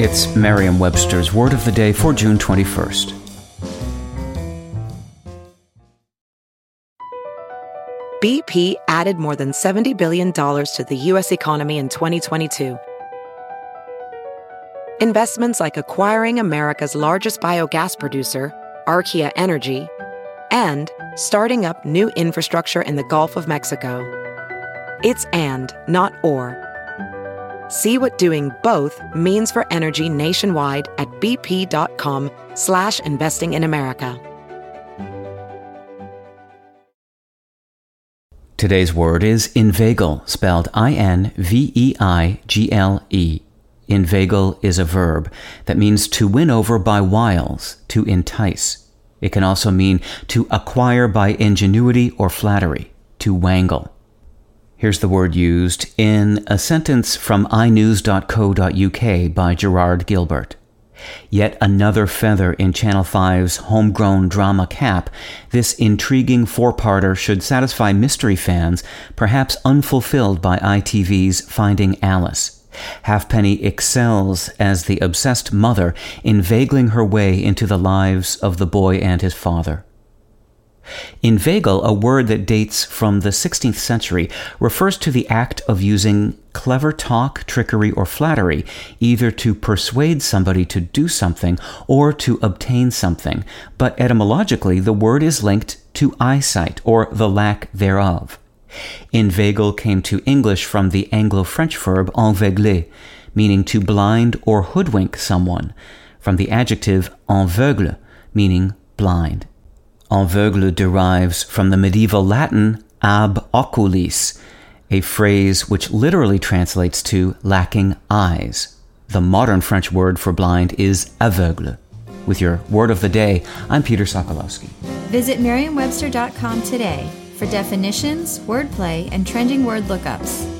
It's Merriam Webster's Word of the Day for June 21st. BP added more than $70 billion to the U.S. economy in 2022. Investments like acquiring America's largest biogas producer, Archaea Energy, and starting up new infrastructure in the Gulf of Mexico. It's and, not or. See what doing both means for energy nationwide at bp.com slash investing in America. Today's word is inveigle, spelled I-N-V-E-I-G-L-E. Inveigle is a verb that means to win over by wiles, to entice. It can also mean to acquire by ingenuity or flattery, to wangle. Here's the word used in a sentence from inews.co.uk by Gerard Gilbert. Yet another feather in Channel 5's homegrown drama cap, this intriguing four-parter should satisfy mystery fans, perhaps unfulfilled by ITV's Finding Alice. Halfpenny excels as the obsessed mother, inveigling her way into the lives of the boy and his father. Inveigle, a word that dates from the 16th century, refers to the act of using clever talk, trickery, or flattery, either to persuade somebody to do something or to obtain something. But etymologically, the word is linked to eyesight, or the lack thereof. Inveigle came to English from the Anglo French verb enveigler, meaning to blind or hoodwink someone, from the adjective aveugle, meaning blind. Aveugle derives from the medieval Latin ab oculis, a phrase which literally translates to lacking eyes. The modern French word for blind is aveugle. With your word of the day, I'm Peter Sokolowski. Visit merriam-webster.com today for definitions, wordplay, and trending word lookups.